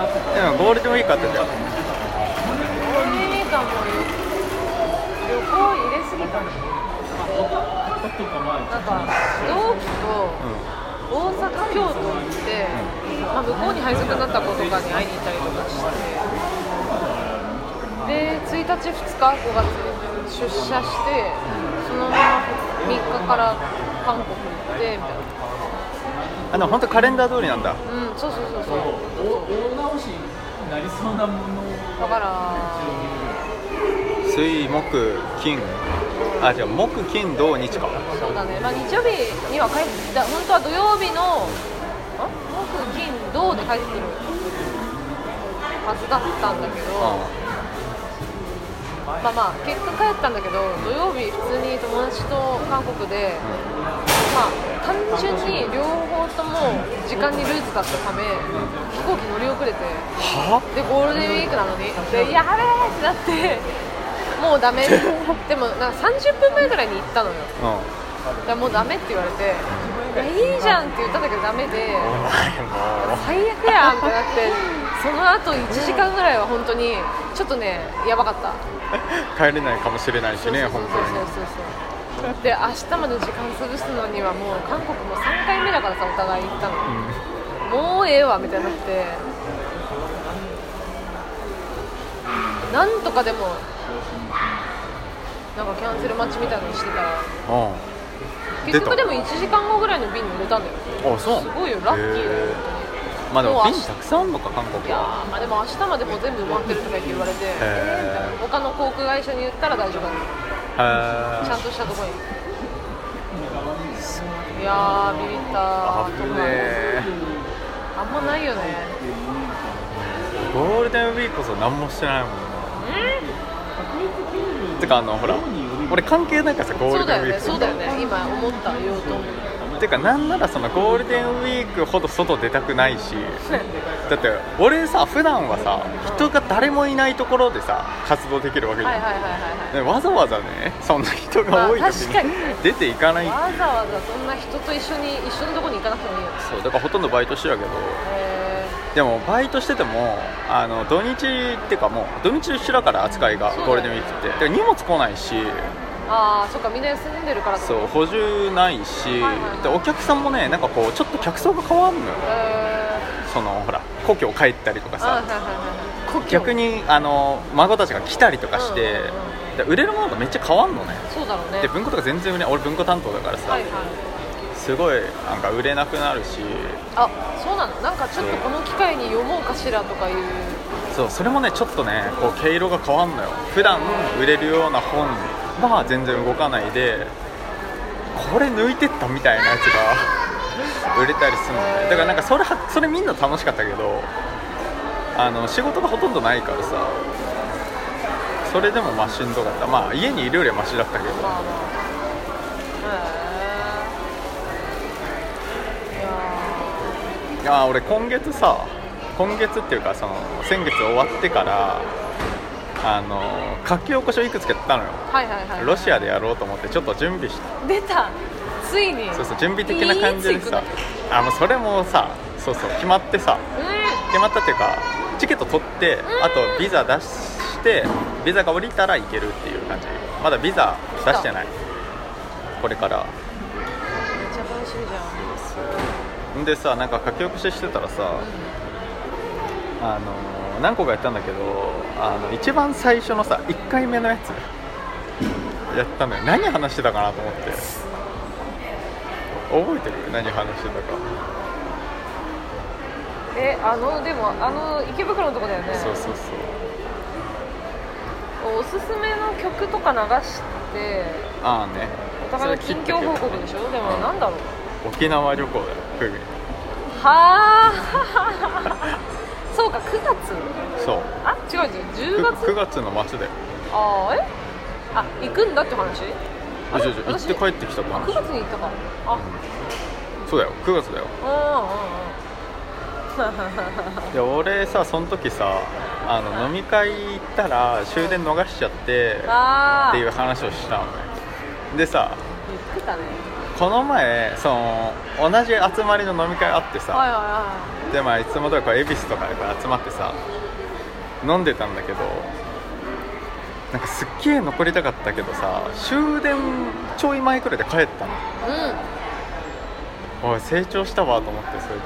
でもゴールデンウィークあったじゃんゴールデンウィークはもう旅行入れすぎたねなんか同期と大阪京都行って、まあ、向こうに配属になった子とかに会いに行ったりとかしてで1日2日5月出社してそのまま3日から韓国行ってみたいな。あでも本当カレンダー通りなんだ。うんそうそうそうそう。大直しになりそう。なものだから水木金あじゃ木金土日かそうだね、まあ、日曜日には帰ってだ本当は土曜日の木金土で帰ってくるはずだったん。だけど、うまあまあ結果帰ったん。だけど土曜日普通に友達と韓国で、まあ単純に両方とも時間にルーズだったため飛行機乗り遅れては？でゴールデンウィークなのにでやべえってなってもうダメ。でもなんか30分前ぐらいに行ったのよ。うん。だもうダメって言われていやいいじゃんって言ったんだけどダメで最悪やんってなってその後1時間ぐらいは本当にちょっとねやばかった。う 帰れないかもしれないしね本そうそうそうそうで明日まで時間潰すのにはもう韓国も3回目だからさお互い行ったの、当にもうええわみたいになって。なんとかでもなんかキャンセル待ちみたいなのしてたら。うんうん結局でも1時間後ぐらいの便に乗れたんだよ。あそう。すごいよラッキーだよ。まあでも便たくさんあんのか韓国いやまあでも明日までもう全部埋まってるとか言って言われて。え。他の航空会社に言ったら大丈夫だへちゃんとしたところに。いやービビった。あんまないよね。ゴールデンウィークこそ何もしてないもんな。てかあのほら俺関係ないからさゴールデンウィーク。ね。そうだよね。今思った言おうと思ってかなんならそのゴールデンウィークほど外出たくないし だって俺さ普段はさ人が誰もいないところでさ活動できるわけじゃん、はいはいはいはいはい。ねわざわざねそんな人が多いまあ時にに。出ていかない。わざわざそんな人と一緒に一緒のとこに行かなくてもいいよ。そうだからほとんどバイトしてるけど。へでもバイトしててもあの土日っていうかもう土日と一緒だから扱いがゴールデンウィークって。荷物来ないし。ーああそっかみんな休んでるからそう補充ないし、はいはいでお客さんもねなんかこうちょっと客層が変わるのよ。へそのほら故郷帰ったりとかさ。はいはいはい逆にあの孫たちが来たりとかして、うんうんうんで売れるものがめっちゃ変わるのね。そうだろうね。で文庫とか全然売れない俺文庫担当だからさ、はいはい。すごいなんか売れなくなるし。あそうなの？なんかちょっとこの機会に読もうかしらとかいう。そうそれもねちょっとねこう毛色が変わんのよ。普段売れるような本は全然動かないでこれ抜いてったみたいなやつが売れたりするのね。だからなんかそれはそれみんな楽しかったけどあの仕事がほとんどないからさそれでもまあしんどかった。まあ家にいるよりはマシだったけど。まあいや俺今月さ今月っていうかその先月終わってからあの書き起こしをいくつかやったのよ。ーはいはいはい。ロシアでやろうと思ってちょっと準備して出た。ついに。そうそう準備的な感じでさ。あもうそれもさそうそう決まってさ。う決まったっていうかチケット取ってあとビザ出してビザが降りたら行けるっていう感じ。まだビザ出してない。これから。んめっちゃ楽しみじゃん。んでさなんか書き起こししてたらさあの何個かやったんだけどあの一番最初のさ1回目のやつ。やったのよ。何話してたかなと思って。覚えてる？何話してたか。えあのでもあの池袋のとこだよね。そうそうそう。おすすめの曲とか流してああね。お互いの近況報告でしょ？でもうん。なんだろう？沖縄旅行だよはあう違う10 9, 月月の末で。あーえ？あ行くんだって話？あじゃあ行って帰ってきたってあ9話月に行ったか。あ。そうだよ9月だよ。うんうんうん。いや俺さその時さあの飲み会行ったら終電逃しちゃってああっていう話をしたのね。でさ言ってたね。この前その同じ集まりの飲み会あってさ、はいはいはでまあいつもとか恵比寿とかで集まってさ飲んでたんだけどなんかすっげえ残りたかったけどさ終電ちょい前くらいで帰ったの。うん。おい成長したわと思ってそれで。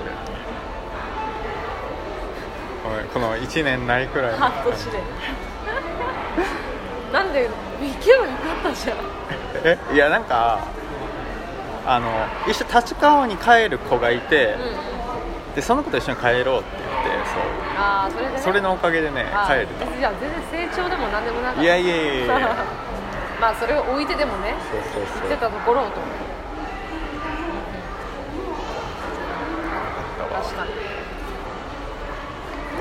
おいこの1年ないくらい半年で。なんで行けばよかったじゃん。えいやなんかあの一緒立川に帰る子がいて、うん。でその子と一緒に帰ろうってああそれで、ね、それのおかげでねあ帰れ別にじゃあ全然成長でも何でもなかった。たいやいやいやいや。まあそれを置いてでもねそうそうそう。言ってたところをと。確かに。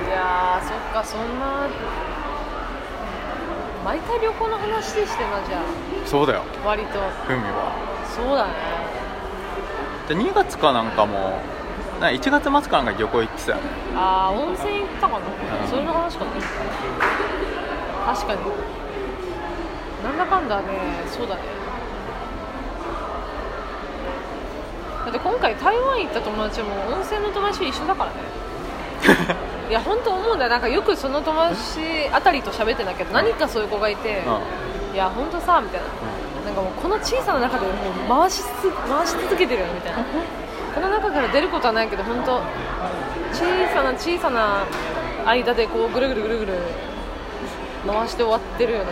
いやーそっかそんな毎回旅行の話でしてなじゃそうだよ。あ割と。ふみは。そうだね。で2月かなんかもな1月末かなんか旅行行ってたよね。ああ温泉行ったかな、うん。それの話かな確かに。なんだかんだねそうだね。だって今回台湾行った友達も温泉の友達と一緒だからね。いや本当思うんだよ。なんかよくその友達あたりと喋ってんだけど何かそういう子がいて、いや本当さみたいな。なんかもうこの小さな中でもう回しつ回し続けてるよみたいな この中から出ることはないけど本当小さな小さな間でこうぐるぐるぐるぐる回して終わってるよね。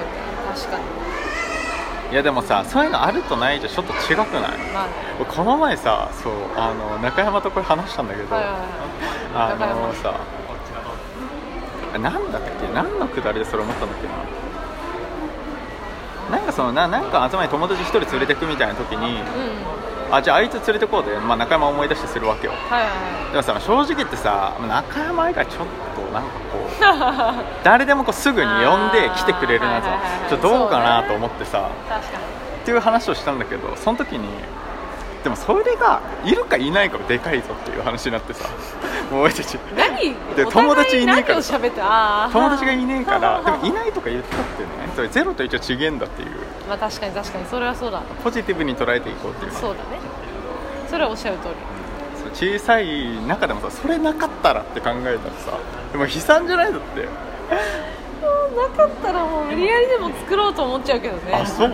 確かに。いやでもさそういうのあるとないじゃちょっと違くない？まあこの前さそうあの中山とこれ話したんだけど、はいはいはい。あのさなんだったっけ？何のくだりでそれ思ったんだっけな？なんかそのななんか集まり友達一人連れてくみたいな時にうん。あじゃああいつ連れてこうで、まあ、中山思い出してするわけよ。はいはいでもさ正直言ってさ中山以外ちょっとなんかこう 誰でもこうすぐに呼んで来てくれるやつあーはいはい。ちょっとどうかなと思ってさ、確かに。っていう話をしたんだけどその時にでもそれがいるかいないかはでかいぞっていう話になってさ。もう俺たち。何？で友達いねえから。友達がいねえから。でもいないとか言ったってね。それゼロと一応違えんだっていう。まあ確かに確かに。それはそうだ。ポジティブに捉えていこうっていうそうだね。それはおっしゃる通り。小さい中でもさそれなかったらって考えたらさでも悲惨じゃない？だってなかったらもう無理やりでも作ろうと思っちゃうけどね。あそう？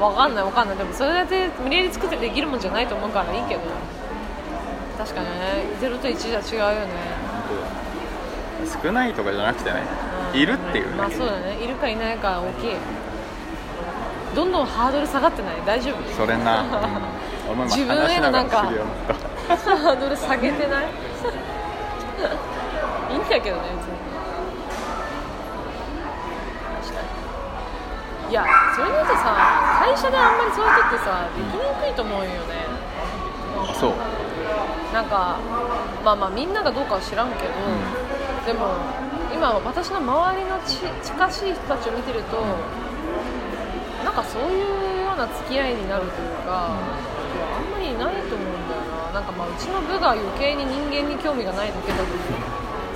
わかんないわかんない。でもそれだって無理やり作ってできるもんじゃないと思うからいいけど。確かにね。0と1じゃ違うよね、少ないとかじゃなくてね。うん。いるっていうね。まあそうだね。いるかいないか大きい。どんどんハードル下がってない？大丈夫？それな、自分へのなんか ハードル下げてない？いいんだけどね別にいやそれで言うとさ会社であんまりそういう人ってさできにくいと思うよね。あそう。なんかまあまあみんながどうかは知らんけど、でも今私の周りのち近しい人たちを見てると、なんかそういうような付き合いになるというか、いやあんまりいないと思うんだよな。なんかまあうちの部が余計に人間に興味がないだけだと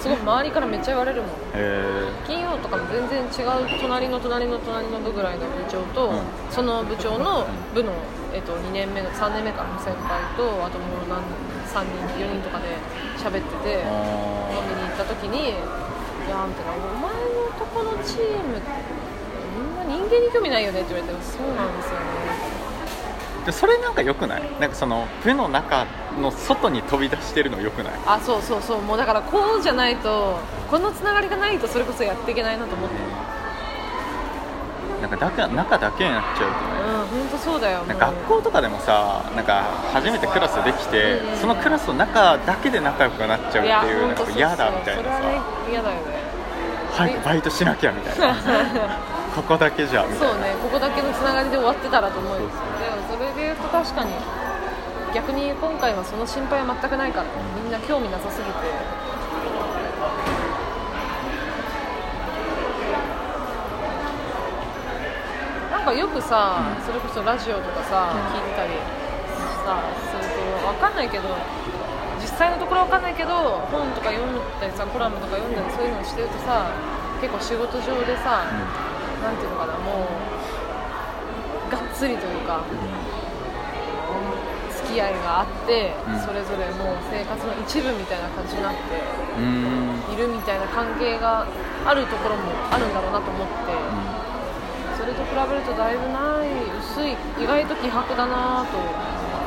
すごい周りからめっちゃ言われるもん。え金曜とかも全然違う隣の隣の隣の部ぐらいの部長と、うん。その部長の部の、えっと、2年目の3年目からの先輩とあともう何3人4人とかで喋ってて飲みに行った時に「いや」みたいな「お前のとこのチームみんな人間に興味ないよね」って言われて「そうなんですよね。ーでそれなんか良くない？なんかその部の中の外に飛び出してるの良くない」あそうそうそう。もうだからこうじゃないとこのつながりがないとそれこそやっていけないなと思って。なんかだけ中だけになっちゃうとね。うん本当そうだよ。学校とかでもさなんか初めてクラスできて、うんそのクラスの中だけで仲良くなっちゃうっていうなんか嫌だみたいなさ。嫌だよね。早くバイトしなきゃみたいな ここだけじゃみたいな。そうねここだけのつながりで終わってたらと思うよ。そうでもそれで言うと確かに逆に今回はその心配は全くないからみんな興味なさすぎて。なんかよくさ、それこそラジオとかさ、聞いたりさすると分かんないけど実際のところ分かんないけど本とか読んだりさコラムとか読んだりそういうのしてるとさ結構仕事上でさ、なんていうのかなもうがっつりというか付きき合いがあって、うん。それぞれもう生活の一部みたいな感じになっているみたいな関係があるところもあるんだろうなと思って、それと比べるとだいぶない薄い意外と希薄だなと。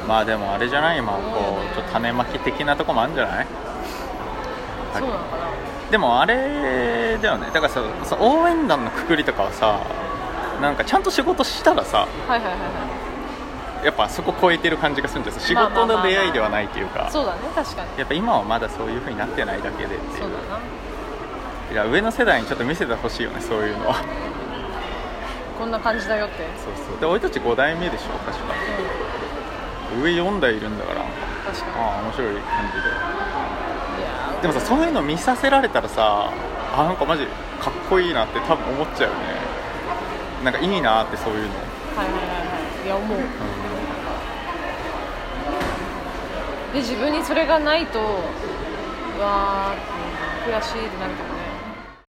まあでもあれじゃない今こうちょっと種まき的なとこもあるんじゃない？そうなのかなでもあれだよね。だからささ応援団のくくりとかはさなんかちゃんと仕事したらさはいはいはいはやっぱそこ超えてる感じがするんです仕事の出会いではないというか。いそうだね確かに。やっぱ今はまだそういう風になってないだけでっていそううだな。いや上の世代にちょっと見せてほしいよねそういうのは。こんな感じだよって、そうそう。で俺たち5代目でしょ確か。うん、上4代いるんだから。確かに。ああ面白い感じででもさそういうの見させられたらさあなんかマジかっこいいなって多分思っちゃうよね。なんかいいなってそういうの、はいはいはいはい。いや思う。で自分にそれがないとうわー悔しいってなるけどね